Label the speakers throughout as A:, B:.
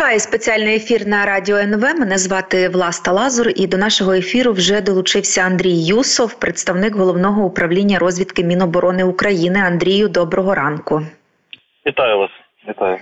A: Триває спеціальний ефір на радіо НВ. Мене звати Власта Лазур, і до нашого ефіру вже долучився Андрій Юсов, представник головного управління розвідки Міноборони України. Андрію, доброго ранку.
B: Вітаю вас, вітаю.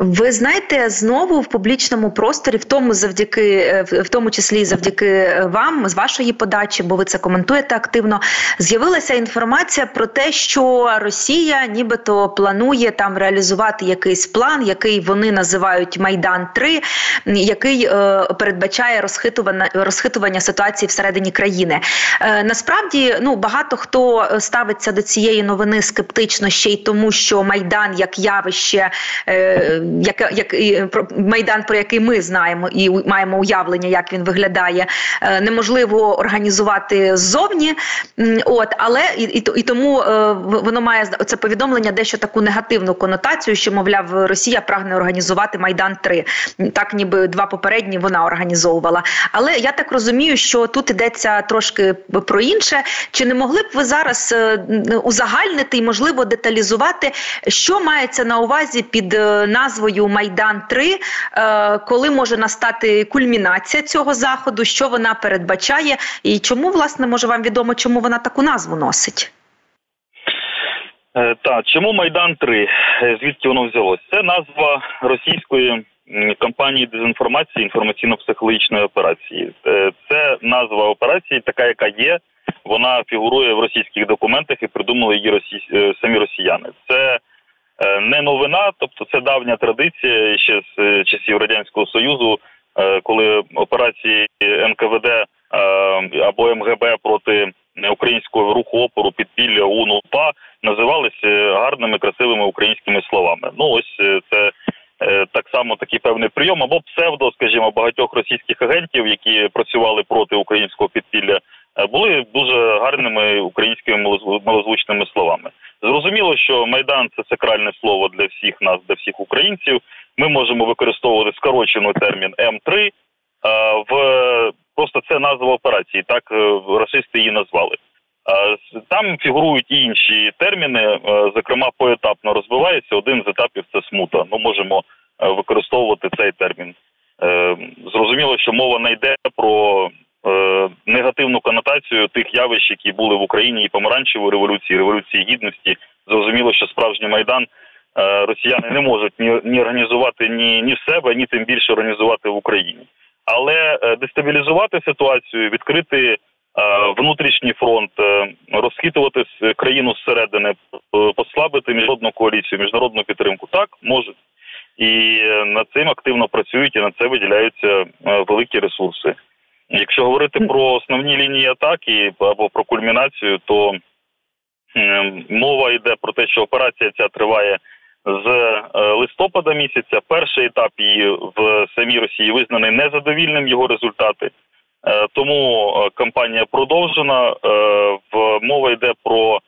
A: Ви знаєте, знову в публічному просторі, в тому завдяки, е, в тому числі завдяки е, вам, з вашої подачі, бо ви це коментуєте активно. З'явилася інформація про те, що Росія, нібито планує там реалізувати якийсь план, який вони називають Майдан 3 який е, передбачає розхитування розхитування ситуації всередині країни. Е, насправді, ну багато хто ставиться до цієї новини скептично ще й тому, що майдан як явище. Е, як, як і про майдан, про який ми знаємо і маємо уявлення, як він виглядає, е, неможливо організувати ззовні. От але і, і, і тому е, воно має це повідомлення дещо таку негативну конотацію, що мовляв Росія прагне організувати майдан 3 так ніби два попередні вона організовувала. Але я так розумію, що тут йдеться трошки про інше. Чи не могли б ви зараз е, узагальнити і можливо деталізувати, що мається на увазі під назвою назвою Майдан 3 е, коли може настати кульмінація цього заходу, що вона передбачає, і чому власне може вам відомо, чому вона таку назву носить?
B: Е, так, чому Майдан 3 е, Звідки воно взялось? Це назва російської кампанії дезінформації інформаційно-психологічної операції. Це назва операції, така яка є. Вона фігурує в російських документах і придумали її росі... самі росіяни. Це не новина, тобто це давня традиція ще з е, часів радянського союзу, е, коли операції НКВД або МГБ проти українського руху опору підпілля УНУПА називалися гарними красивими українськими словами. Ну ось це. Так само такий певний прийом або псевдо, скажімо, багатьох російських агентів, які працювали проти українського підпілля, були дуже гарними українськими малозвучними словами. Зрозуміло, що майдан це сакральне слово для всіх нас, для всіх українців. Ми можемо використовувати скорочений термін М3. В просто це назва операції. Так е, расисти її назвали. Там фігурують і інші терміни, е, зокрема, поетапно розвивається. Один з етапів це смута. Ми можемо е, використовувати цей термін. Зрозуміло, що мова не йде про Е, негативну конотацію тих явищ, які були в Україні і помаранчевої революції, революції гідності. Зрозуміло, що справжній майдан е, росіяни не можуть ні ні організувати ні ні в себе, ні тим більше організувати в Україні. Але е, дестабілізувати ситуацію, відкрити внутрішній фронт, розхитувати країну зсередини, послабити міжнародну коаліцію, міжнародну підтримку так можуть. І над цим активно працюють і на це виділяються великі ресурси. Якщо говорити про основні лінії атаки або про кульмінацію, то мова йде про те, що операція ця триває з е, листопада місяця. Перший етап її в самій Росії визнаний незадовільним його результати. Е, тому е, кампанія продовжена. Мова йде про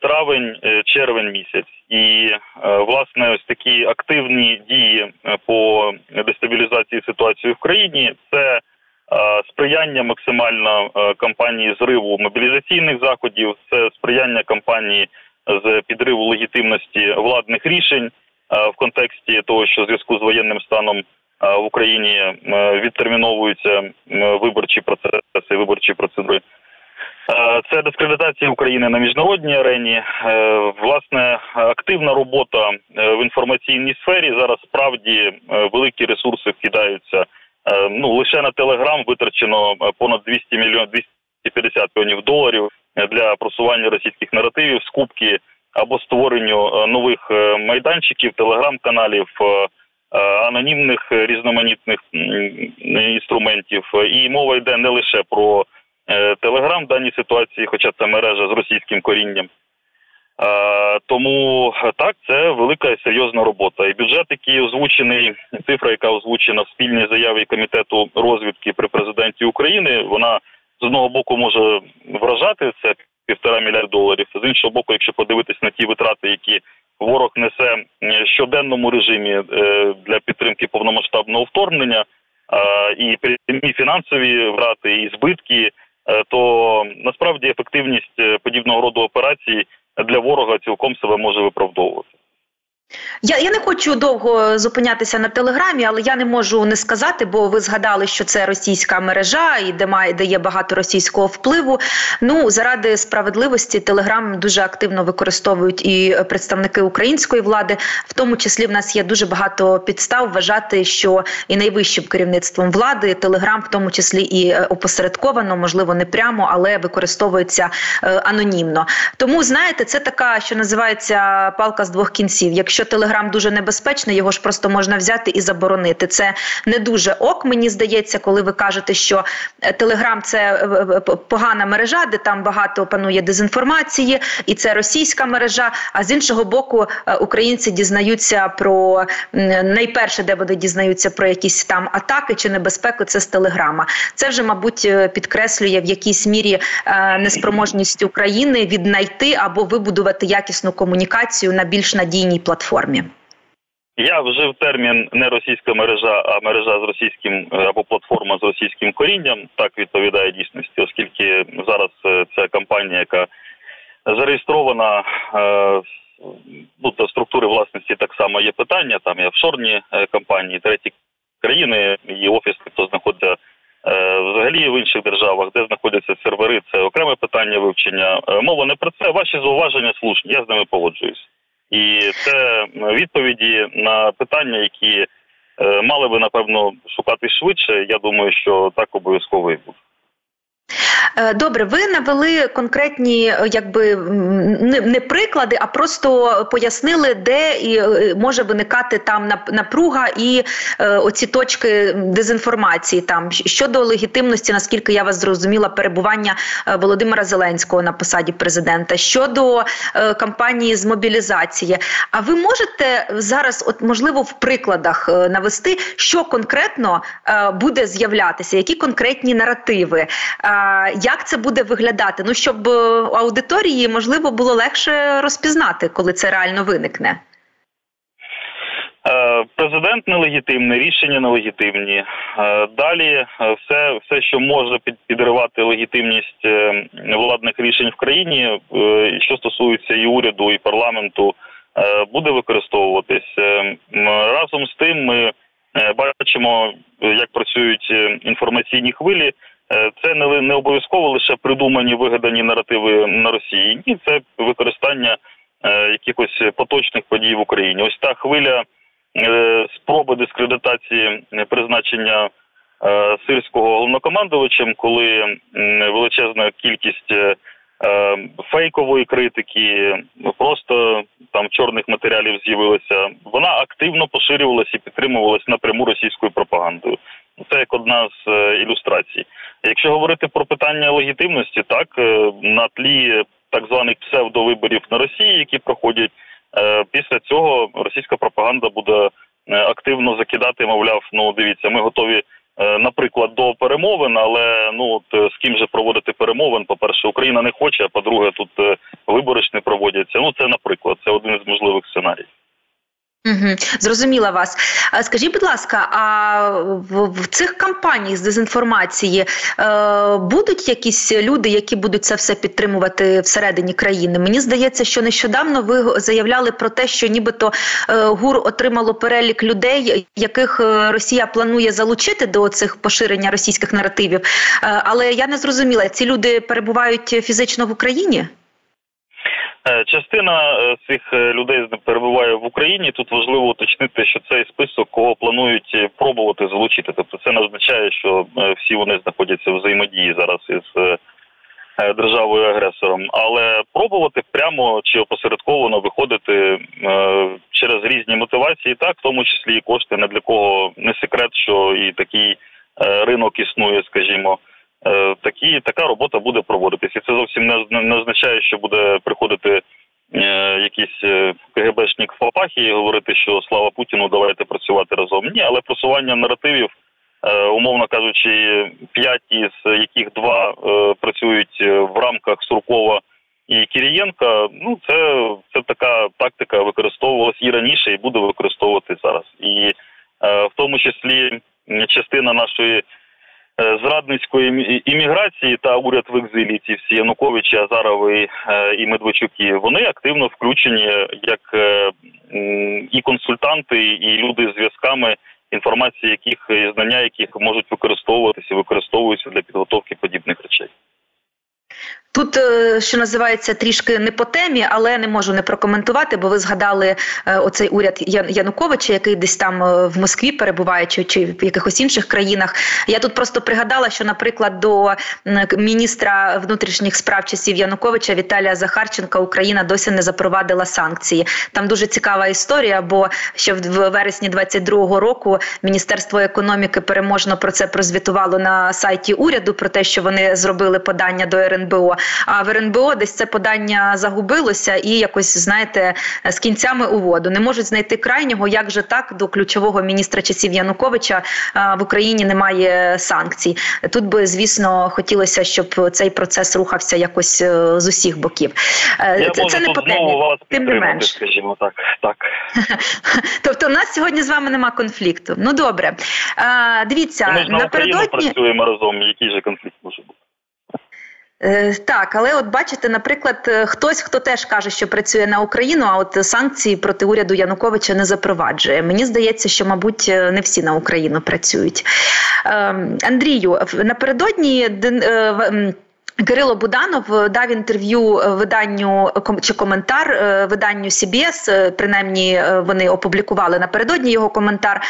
B: травень, червень місяць, і власне ось такі активні дії по дестабілізації ситуації в країні це сприяння максимально е, кампанії зриву мобілізаційних заходів, це сприяння кампанії з підриву легітимності владних рішень е, в контексті того, що в зв'язку з воєнним станом в Україні відтерміновуються виборчі процеси, виборчі процедури. Це дискредитація України на міжнародній арені. Власне, активна робота в інформаційній сфері зараз справді великі ресурси вкидаються Е, ну лише на Телеграм витрачено е, понад 200 мільйонів 250 мільйонів доларів е, для просування російських наративів, скупки або створенню нових майданчиків, телеграм-каналів. Анонімних різноманітних інструментів, і мова йде не лише про телеграм в даній ситуації, хоча це мережа з російським корінням, тому так, це велика серйозна робота. І бюджет, який озвучений, цифра, яка озвучена в спільній заяві комітету розвідки при президенті України, вона з одного боку може вражати це півтора мільярда доларів. З іншого боку, якщо подивитись на ті витрати, які ворог несе в щоденному режимі е, для підтримки повномасштабного вторгнення, і прямі фінансові втрати, і збитки, е, то насправді ефективність е, подібного роду операцій для ворога цілком себе може виправдовувати.
A: Я я не хочу довго зупинятися на телеграмі, але я не можу не сказати, бо ви згадали, що це російська мережа і де має де є багато російського впливу. Ну заради справедливості телеграм дуже активно використовують і представники української влади, в тому числі в нас є дуже багато підстав вважати, що і найвищим керівництвом влади телеграм, в тому числі і е, опосередковано, можливо, не прямо, але використовується е, анонімно. Тому знаєте, це така, що називається палка з двох кінців. Якщо що Телеграм дуже небезпечний, його ж просто можна взяти і заборонити. Це не дуже ок, мені здається, коли ви кажете, що е, Телеграм це е, е, погана мережа, де там багато панує дезінформації, і це російська мережа. А з іншого боку, українці дізнаються про найперше, де вони дізнаються про якісь там атаки чи небезпеку. Це з Телеграма. Це вже, мабуть, підкреслює в якійсь мірі неспроможність України віднайти або вибудувати якісну комунікацію на більш надійній платформі формі?
B: Я вжив термін не російська мережа, а мережа з російським е, або платформа з російським корінням. Так відповідає дійсності, оскільки зараз е, ця компанія, яка зареєстрована е, ну, до структури власності, так само є питання. Там є офшорні компанії, треті країни, її офіс, хто знаходиться взагалі в інших державах, де знаходяться сервери. Це окреме питання вивчення. Мова не про це. Ваші зауваження слушні. Я з ними погоджуюсь. І це відповіді на питання, які е, мали би напевно шукати швидше. Я думаю, що так обов'язково і буде.
A: Е, добре, ви навели конкретні, е, якби не приклади, а просто пояснили, де і е, може виникати там напруга і оці точки дезінформації. Там щодо легітимності, наскільки я вас зрозуміла, перебування Володимира Зеленського на посаді президента щодо кампанії з мобілізації. А ви можете зараз, от можливо, в прикладах навести, що конкретно буде з'являтися, які конкретні наративи? Як це буде виглядати? Ну щоб е, аудиторії можливо було легше розпізнати, коли це реально виникне.
B: Е, президент нелегітимний, рішення нелегітимні. Е, далі все, все, що може підривати легітимність владних рішень в країні, що стосується і уряду, і парламенту, буде використовуватись разом з тим. Ми бачимо, як працюють інформаційні хвилі. Е, це не не обов'язково лише придумані вигадані наративи на Росії. Ні, це використання е, якихось поточних подій в Україні. Ось та хвиля е, спроби дискредитації призначення сирського головнокомандувачем, коли величезна кількість фейкової критики, просто там чорних матеріалів з'явилася. Вона активно поширювалася і підтримувалася напряму російською пропагандою. Це як одна з ілюстрацій. Якщо говорити про питання легітимності, так е, на тлі так званих псевдовиборів на Росії, які проходять, е, після цього російська пропаганда буде активно закидати, мовляв, ну дивіться, ми готові. Наприклад, до перемовин, але ну от з ким же проводити перемовин? По перше, Україна не хоче. А по-друге, тут вибори ж не проводяться. Ну це наприклад, це один з можливих сценаріїв.
A: Угу, Зрозуміла вас. Скажіть, будь ласка, а в, в цих кампаніях з дезінформації е, будуть якісь люди, які будуть це все підтримувати всередині країни? Мені здається, що нещодавно ви заявляли про те, що нібито е, ГУР отримало перелік людей, яких е, Росія планує залучити до цих поширення російських наративів. Е, але я не зрозуміла, ці люди перебувають фізично в Україні.
B: Е, частина е, цих е, людей перебуває в Україні. Тут важливо уточнити, що цей список кого планують пробувати залучити. Тобто, це не означає, що всі вони знаходяться в взаємодії зараз із державою агресором, але пробувати прямо чи опосередковано виходити через різні мотивації, так в тому числі і кошти. Не для кого не секрет, що і такий ринок існує, скажімо. Е, такі така робота буде проводитися. І це зовсім не, не означає, що буде приходити е, якийсь е, КГБшник в Папахі і говорити, що слава Путіну, давайте працювати разом. Ні, але просування наративів, умовно кажучи, п'ять із яких два е, працюють в рамках Суркова. І Кірієнка, ну це це така тактика використовувалась і раніше, і буде використовувати зараз. І е, в тому числі частина нашої зрадницької імміграції та уряд в екзилі, ці всі Януковичі, Азарови і Медведчуки, вони активно включені як і консультанти, і люди з зв'язками інформації, яких знання яких можуть використовуватися, використовуються для підготовки подібних речей.
A: Тут, е, що називається, трішки не по темі, але не можу не прокоментувати, бо ви згадали е, оцей уряд Януковича, який десь там е, в Москві перебуває, чи, чи в якихось інших країнах. Я тут просто пригадала, що, наприклад, до міністра внутрішніх справ часів Януковича Віталія Захарченка Україна досі не запровадила санкції. Там дуже цікава історія, бо ще в вересні 22-го року Міністерство економіки переможно про це прозвітувало на сайті уряду про те, що вони зробили подання до РНБО. А в РНБО десь це подання загубилося і якось знаєте з кінцями у воду не можуть знайти крайнього, як же так до ключового міністра часів Януковича в Україні немає санкцій. Тут би звісно хотілося, щоб цей процес рухався якось е, з усіх боків.
B: Е, Я це, не по темі, тим не менш. Скажімо так, так.
A: Тобто, у нас сьогодні з вами нема конфлікту. Ну добре, дивіться
B: Ми ж на напередодні... Україну працюємо разом. Який же конфлікт може бути?
A: Е, так, але от бачите, наприклад, е, хтось, хто теж каже, що працює на Україну, а от санкції проти уряду Януковича не запроваджує. Мені здається, що, мабуть, е, не всі на Україну працюють. Ем, Андрію, напередодні Кирило Буданов е, дав інтерв'ю е, виданню чи коментар е, виданню CBS, принаймні вони опублікували напередодні його коментар,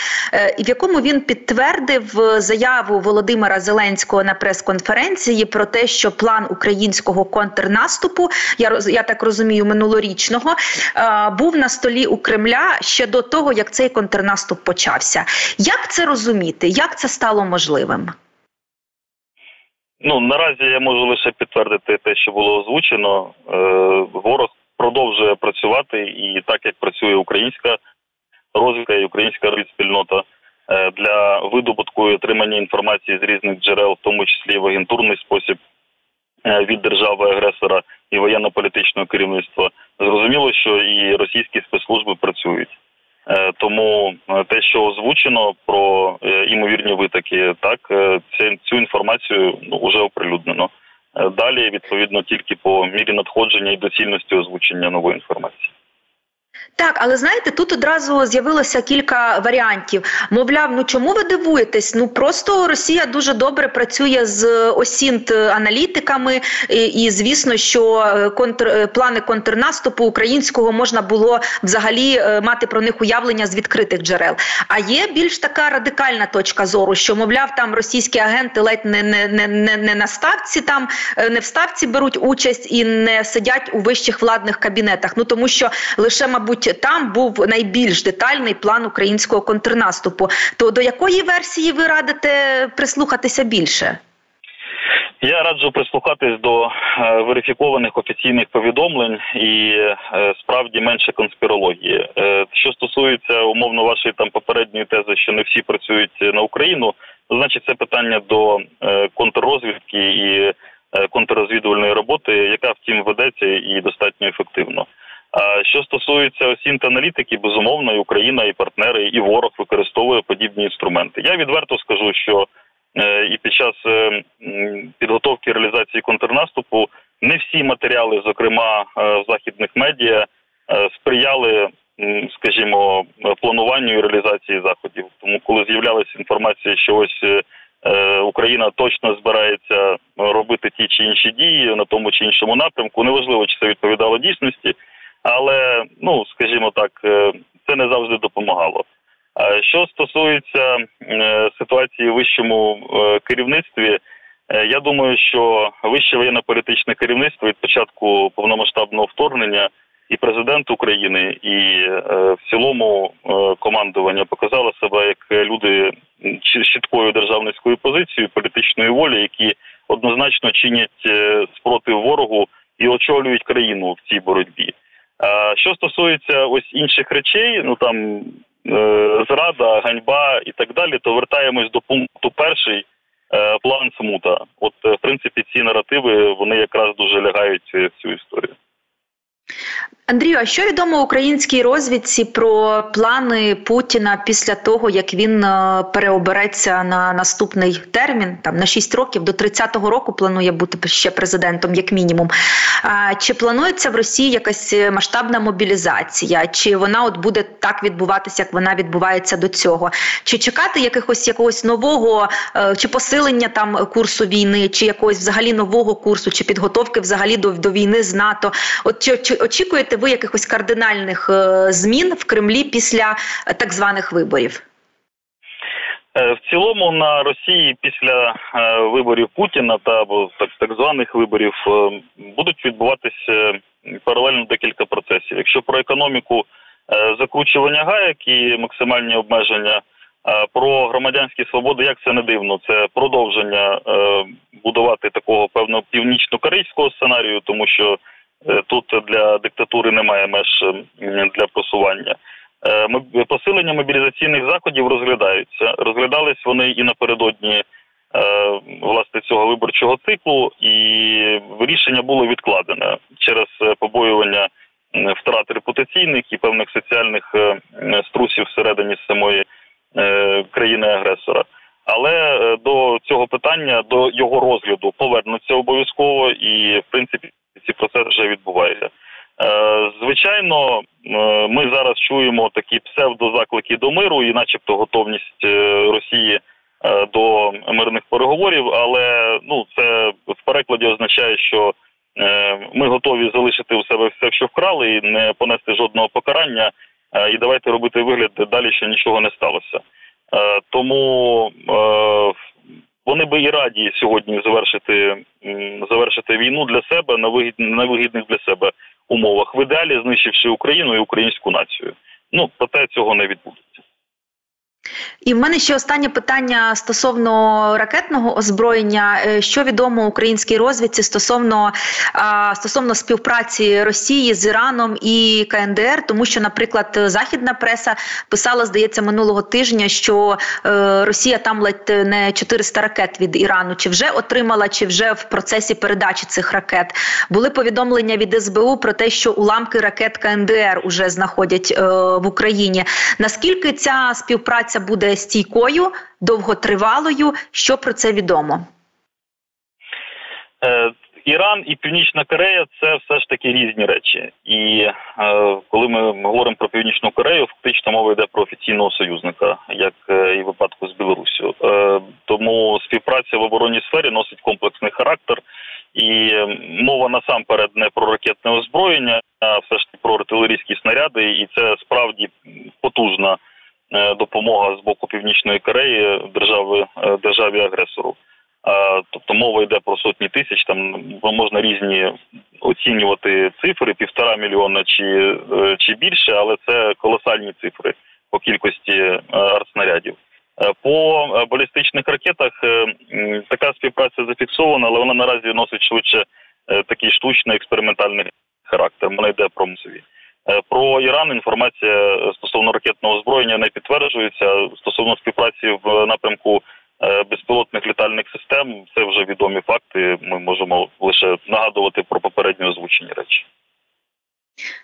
A: в якому він підтвердив заяву Володимира Зеленського на прес-конференції про те, що план українського контрнаступу, я я так розумію, минулорічного був на столі у Кремля ще до того, як цей контрнаступ почався. Як це розуміти? Як це стало можливим?
B: Ну наразі я можу лише підтвердити те, що було озвучено. Е, ворог продовжує працювати, і так як працює українська розвідка і українська спільнота е, для видобутку і отримання інформації з різних джерел, в тому числі в агентурний спосіб е, від держави-агресора і воєнно-політичного керівництва, зрозуміло, що і російські спецслужби працюють. Е, тому е, те, що озвучено про е, імовірні витоки, так цю інформацію ну вже оприлюднено. Далі відповідно тільки по мірі надходження і доцільності озвучення нової інформації.
A: Так, але знаєте, тут одразу з'явилося кілька варіантів. Мовляв, ну чому ви дивуєтесь? Ну просто Росія дуже добре працює з осінт аналітиками, і, і звісно, що е, контр е, плани контрнаступу українського можна було взагалі е, мати про них уявлення з відкритих джерел. А є більш така радикальна точка зору, що мовляв, там російські агенти ледь не не, не, не, не на ставці, там не в ставці беруть участь і не сидять у вищих владних кабінетах. Ну тому що лише, мабуть там був найбільш детальний план українського контрнаступу. То до якої версії ви радите прислухатися більше?
B: Я раджу прислухатись до е, верифікованих офіційних повідомлень і е, справді менше конспірології. Е, що стосується умовно вашої там попередньої тези, що не всі працюють на Україну, значить це питання до контррозвідки і контррозвідувальної роботи, яка втім ведеться і достатньо ефективно. А що стосується осінт аналітики, безумовно, і Україна, і партнери, і ворог використовує подібні інструменти. Я відверто скажу, що е, і під час е, підготовки реалізації контрнаступу не всі матеріали, зокрема е, в західних медіа, сприяли, скажімо, плануванню і реалізації заходів. Тому, коли з'являлася інформація, що ось Україна точно збирається робити ті чи інші дії на тому чи іншому напрямку, неважливо, чи це відповідало дійсності але ну скажімо так, е, це не завжди допомагало. Що стосується е, ситуації в вищому е, керівництві, я думаю, що вище воєнно-політичне керівництво від початку повномасштабного вторгнення і президент України, і в цілому командування показало себе як люди чіткою державницькою позицією, політичної волі, які однозначно чинять спротив ворогу і очолюють країну в цій боротьбі. Що стосується ось інших речей, ну там е, зрада, ганьба і так далі, то вертаємось до пункту перший е, план смута. От е, в принципі ці наративи вони якраз дуже лягають в цю історію.
A: Андрію, а що відомо українській розвідці про плани Путіна після того, як він е, переобереться на наступний термін, там на 6 років до 30-го року планує бути ще президентом, як мінімум. А, Чи планується в Росії якась масштабна мобілізація? Чи вона от буде так відбуватися, як вона відбувається до цього? Чи чекати якихось якогось нового е, чи посилення там курсу війни, чи якогось взагалі нового курсу, чи підготовки взагалі до, до війни з НАТО? От чи очікуєте? Ви якихось кардинальних е, змін в Кремлі після е, так званих виборів?
B: Е, в цілому на Росії після виборів Путіна та так так званих виборів будуть відбуватися паралельно декілька процесів. Якщо про економіку закручування гаек і максимальні обмеження, про громадянські свободи, як це не дивно, це продовження будувати такого певного північно-корейського сценарію, тому що тут для диктатури немає меж для просування. Е, посилення мобілізаційних заходів розглядаються. Розглядались вони і напередодні е, власне цього виборчого циклу, і рішення було відкладене через побоювання втрат репутаційних і певних соціальних струсів всередині самої країни-агресора. Але до цього питання, до його розгляду повернуться обов'язково, і в принципі ці процеси вже відбуваються. Е, звичайно, е, ми зараз чуємо такі псевдозаклики до миру, і, начебто, готовність е, Росії до мирних переговорів, але ну це в перекладі означає, що ми готові залишити у себе все, що вкрали, і не понести жодного покарання. І давайте робити вигляд далі, що нічого не сталося. Тому вони би і раді сьогодні завершити завершити війну для себе на вигід на вигідних для себе умовах, в ідеалі знищивши Україну і українську націю. Ну проте цього не відбудеться.
A: І в мене ще останнє питання стосовно ракетного озброєння. Е, що відомо українській розвідці стосовно стосовно співпраці Росії з Іраном і КНДР, тому що, наприклад, західна преса писала, здається, минулого тижня, що е, Росія там ледь не 400 ракет від Ірану, чи вже отримала, чи вже в процесі передачі цих ракет. Були повідомлення від СБУ про те, що уламки ракет КНДР уже знаходять е, в Україні. Наскільки ця співпраця буде стійкою, довготривалою. Що про це відомо?
B: Е, Іран і Північна Корея це все ж таки різні речі. І е, коли ми говоримо про Північну Корею, фактично мова йде про офіційного союзника, як е, і випадку з Білорусію. Е, тому співпраця в оборонній сфері носить комплексний характер, і мова насамперед не про ракетне озброєння, а все ж таки про артилерійські снаряди, і це справді потужна. Е, допомога з боку північної Кореї держави е, державі агресору. Тобто мова йде про сотні тисяч. Там можна різні оцінювати цифри півтора мільйона чи е, чи більше, але це колосальні цифри по кількості артснарядів. По балістичних ракетах така співпраця зафіксована, але вона наразі носить швидше такий штучний експериментальний характер. Вона йде про мусові. Е, про Іран інформація стосовно ракетного озброєння не підтверджується. Стосовно співпраці в напрямку е, безпілотних літальних систем, це вже відомі факти. Ми можемо лише нагадувати про попередньо озвучені речі.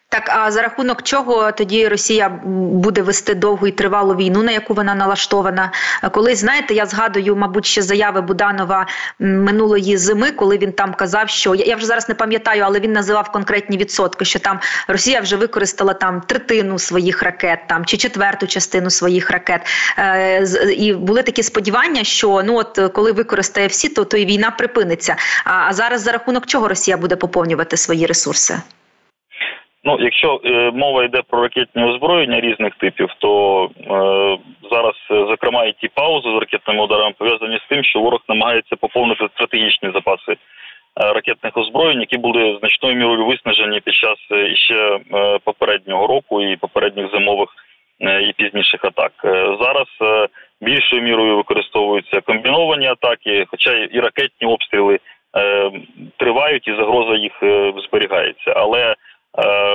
A: Так, а за рахунок чого тоді Росія буде вести довгу і тривалу війну, на яку вона налаштована? Коли знаєте, я згадую, мабуть, ще заяви Буданова минулої зими, коли він там казав, що я вже зараз не пам'ятаю, але він називав конкретні відсотки, що там Росія вже використала там третину своїх ракет, там чи четверту частину своїх ракет. Е, І були такі сподівання, що ну от коли використає всі, то то і війна припиниться. А, а зараз за рахунок чого Росія буде поповнювати свої ресурси?
B: Ну, якщо е, мова йде про ракетні озброєння різних типів, то е, зараз, е, зокрема, і ті паузи з ракетними ударами пов'язані з тим, що ворог намагається поповнити стратегічні запаси е, ракетних озброєнь, які були значною мірою виснажені під час е, ще попереднього року і попередніх зимових і пізніших атак. Зараз більшою мірою використовуються комбіновані атаки, хоча і ракетні обстріли тривають, і загроза їх зберігається, але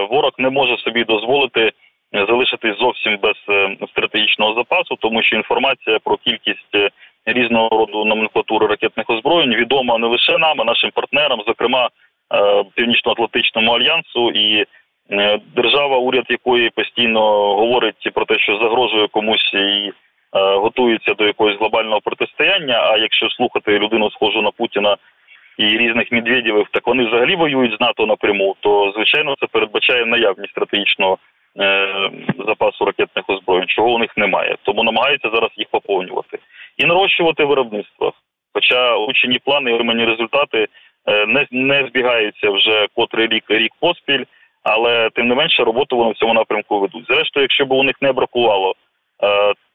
B: ворог не може собі дозволити залишитись зовсім без е, стратегічного запасу, тому що інформація про кількість е, різного роду номенклатури ракетних озброєнь відома не лише нам, а нашим партнерам, зокрема Північно-Атлантичному альянсу, і е, держава, уряд якої постійно говорить про те, що загрожує комусь і готується до якогось глобального протистояння. А якщо слухати людину, схожу на Путіна і різних Медведєвих, так вони взагалі воюють з НАТО напряму, то звичайно це передбачає наявність стратегічного запасу ракетних озброєнь, чого у них немає. Тому намагаються зараз їх поповнювати і нарощувати виробництво. Хоча учені плани і отримані результати е, не не збігаються вже котрий рік рік поспіль, але тим не менше роботу вони в цьому напрямку ведуть. Зрештою, якщо б у них не бракувало е,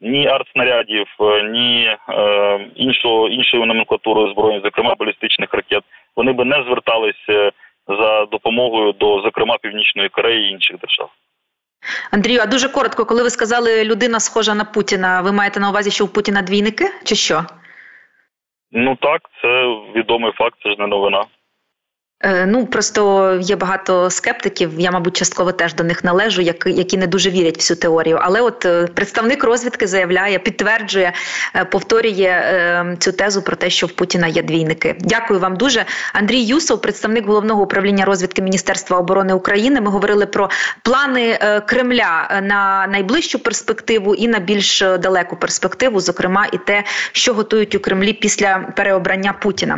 B: ні артснарядів, е, ні е, іншого іншої номенклатури зброї, зокрема балістичних ракет, вони би не зверталися за допомогою до зокрема північної Кореї і інших держав.
A: Андрію, а дуже коротко, коли ви сказали людина схожа на Путіна, ви маєте на увазі, що у Путіна двійники, чи що?
B: Ну так, це відомий факт, це ж не новина.
A: Е, ну просто є багато скептиків. Я, мабуть, частково теж до них належу, які не дуже вірять в цю теорію. Але от е, представник розвідки заявляє, підтверджує, е, повторює цю тезу про те, що в Путіна є двійники. Дякую вам дуже. Андрій Юсов, представник головного управління розвідки Міністерства оборони України. Ми говорили про плани Кремля на найближчу перспективу і на більш далеку перспективу, зокрема, і те, що готують у Кремлі після переобрання Путіна.